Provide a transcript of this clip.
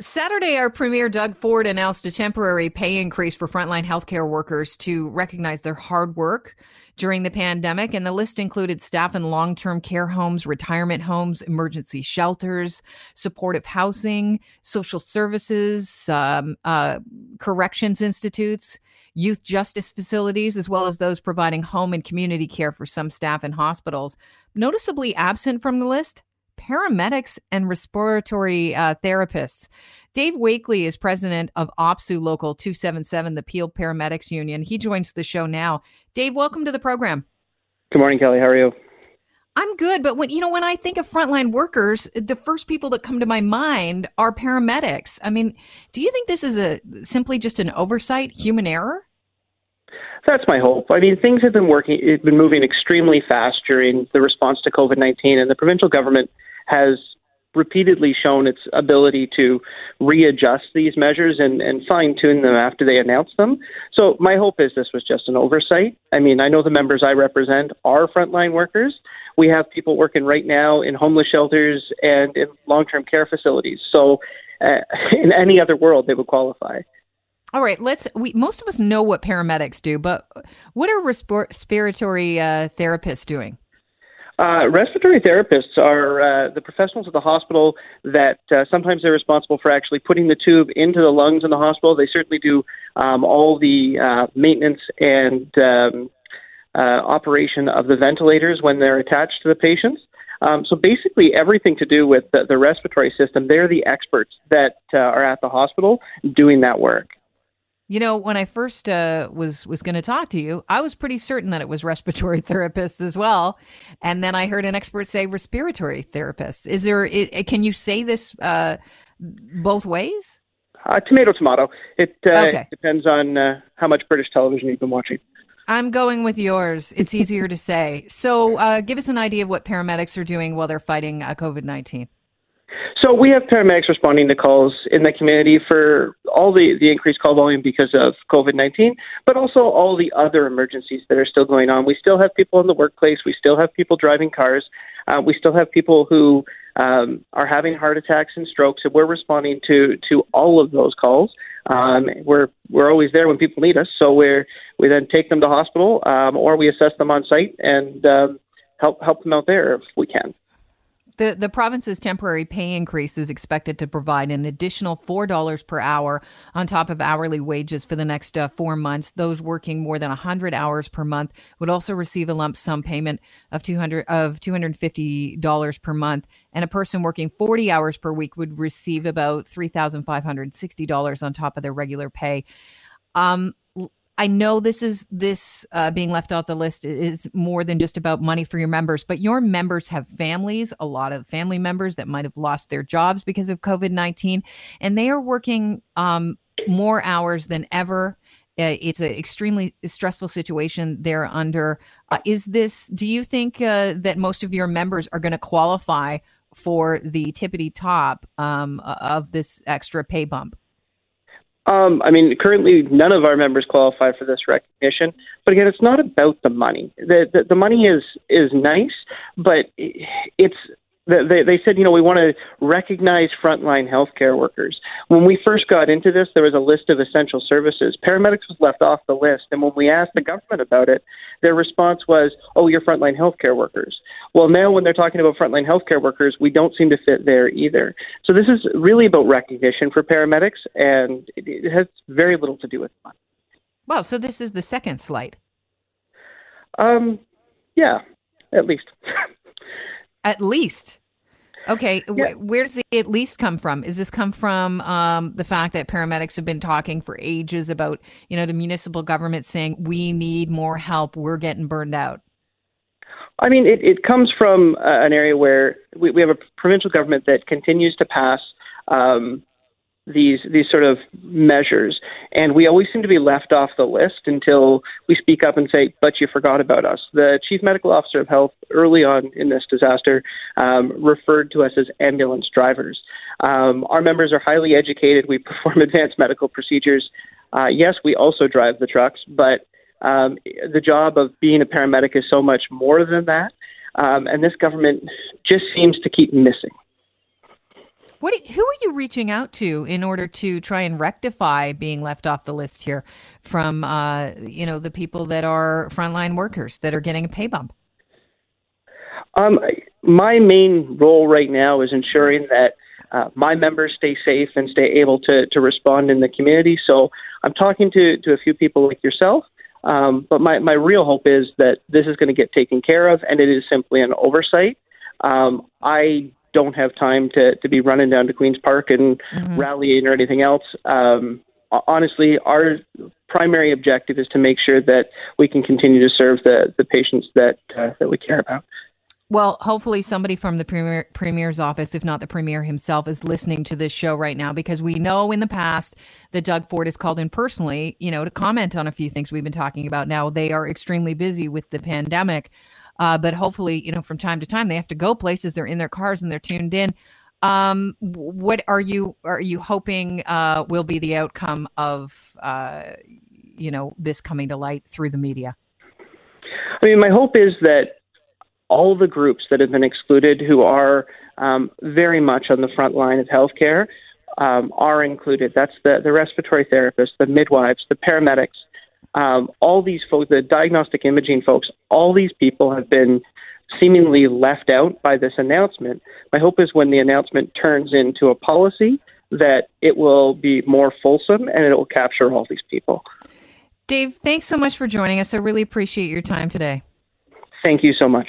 Saturday, our Premier Doug Ford announced a temporary pay increase for frontline healthcare workers to recognize their hard work during the pandemic. And the list included staff in long term care homes, retirement homes, emergency shelters, supportive housing, social services, um, uh, corrections institutes, youth justice facilities, as well as those providing home and community care for some staff in hospitals. Noticeably absent from the list paramedics and respiratory uh, therapists. Dave Wakely is president of OPSEU Local 277, the Peel Paramedics Union. He joins the show now. Dave, welcome to the program. Good morning, Kelly. How are you? I'm good, but when you know when I think of frontline workers, the first people that come to my mind are paramedics. I mean, do you think this is a simply just an oversight, human error? That's my hope. I mean, things have been working, it's been moving extremely fast during the response to COVID 19, and the provincial government has repeatedly shown its ability to readjust these measures and, and fine tune them after they announce them. So my hope is this was just an oversight. I mean, I know the members I represent are frontline workers. We have people working right now in homeless shelters and in long term care facilities. So uh, in any other world, they would qualify. All right, let's. We most of us know what paramedics do, but what are respiratory uh, therapists doing? Uh, respiratory therapists are uh, the professionals at the hospital that uh, sometimes they're responsible for actually putting the tube into the lungs in the hospital. They certainly do um, all the uh, maintenance and um, uh, operation of the ventilators when they're attached to the patients. Um, so basically, everything to do with the, the respiratory system, they're the experts that uh, are at the hospital doing that work. You know, when I first uh, was was going to talk to you, I was pretty certain that it was respiratory therapists as well, and then I heard an expert say respiratory therapists. Is there? Is, can you say this uh, both ways? Uh, tomato, tomato. It uh, okay. depends on uh, how much British television you've been watching. I'm going with yours. It's easier to say. So, uh, give us an idea of what paramedics are doing while they're fighting COVID nineteen. So we have paramedics responding to calls in the community for all the, the increased call volume because of COVID 19, but also all the other emergencies that are still going on. We still have people in the workplace. We still have people driving cars. Uh, we still have people who um, are having heart attacks and strokes, and we're responding to, to all of those calls. Um, we're we're always there when people need us, so we we then take them to hospital um, or we assess them on site and um, help help them out there if we can. The, the province's temporary pay increase is expected to provide an additional $4 per hour on top of hourly wages for the next uh, four months. Those working more than 100 hours per month would also receive a lump sum payment of 200 of $250 per month. And a person working 40 hours per week would receive about $3,560 on top of their regular pay. Um, I know this is this uh, being left off the list is more than just about money for your members, but your members have families, a lot of family members that might have lost their jobs because of COVID 19, and they are working um, more hours than ever. Uh, it's an extremely stressful situation they're under. Uh, is this, do you think uh, that most of your members are going to qualify for the tippity top um, of this extra pay bump? Um, I mean, currently none of our members qualify for this recognition. But again, it's not about the money. The the, the money is is nice, but it's they, they said, you know, we want to recognize frontline healthcare workers. When we first got into this, there was a list of essential services. Paramedics was left off the list. And when we asked the government about it, their response was, oh, you're frontline healthcare workers. Well, now when they're talking about frontline healthcare workers, we don't seem to fit there either. So this is really about recognition for paramedics, and it, it has very little to do with money. Well, so this is the second slide. Um, yeah, at least. at least. Okay, yeah. where does the at least come from? Is this come from um, the fact that paramedics have been talking for ages about, you know, the municipal government saying we need more help, we're getting burned out? I mean, it, it comes from uh, an area where we, we have a provincial government that continues to pass um, these these sort of measures, and we always seem to be left off the list until we speak up and say, "But you forgot about us." The chief medical officer of health early on in this disaster um, referred to us as ambulance drivers. Um, our members are highly educated. We perform advanced medical procedures. Uh, yes, we also drive the trucks, but um, the job of being a paramedic is so much more than that. Um, and this government just seems to keep missing. What who are you reaching out to in order to try and rectify being left off the list here from uh, you know the people that are frontline workers that are getting a pay bump? Um, my main role right now is ensuring that uh, my members stay safe and stay able to, to respond in the community. So I'm talking to, to a few people like yourself, um, but my, my real hope is that this is going to get taken care of and it is simply an oversight. Um, I don't have time to, to be running down to Queen's Park and mm-hmm. rallying or anything else. Um, honestly, our primary objective is to make sure that we can continue to serve the, the patients that, uh, that we care about. Well, hopefully somebody from the premier, premier's office, if not the premier himself, is listening to this show right now because we know in the past that Doug Ford has called in personally, you know, to comment on a few things we've been talking about. Now they are extremely busy with the pandemic, uh, but hopefully, you know, from time to time they have to go places. They're in their cars and they're tuned in. Um, what are you are you hoping uh, will be the outcome of uh, you know this coming to light through the media? I mean, my hope is that all the groups that have been excluded who are um, very much on the front line of healthcare um, are included. That's the, the respiratory therapists, the midwives, the paramedics, um, all these folks, the diagnostic imaging folks, all these people have been seemingly left out by this announcement. My hope is when the announcement turns into a policy that it will be more fulsome and it will capture all these people. Dave, thanks so much for joining us. I really appreciate your time today. Thank you so much.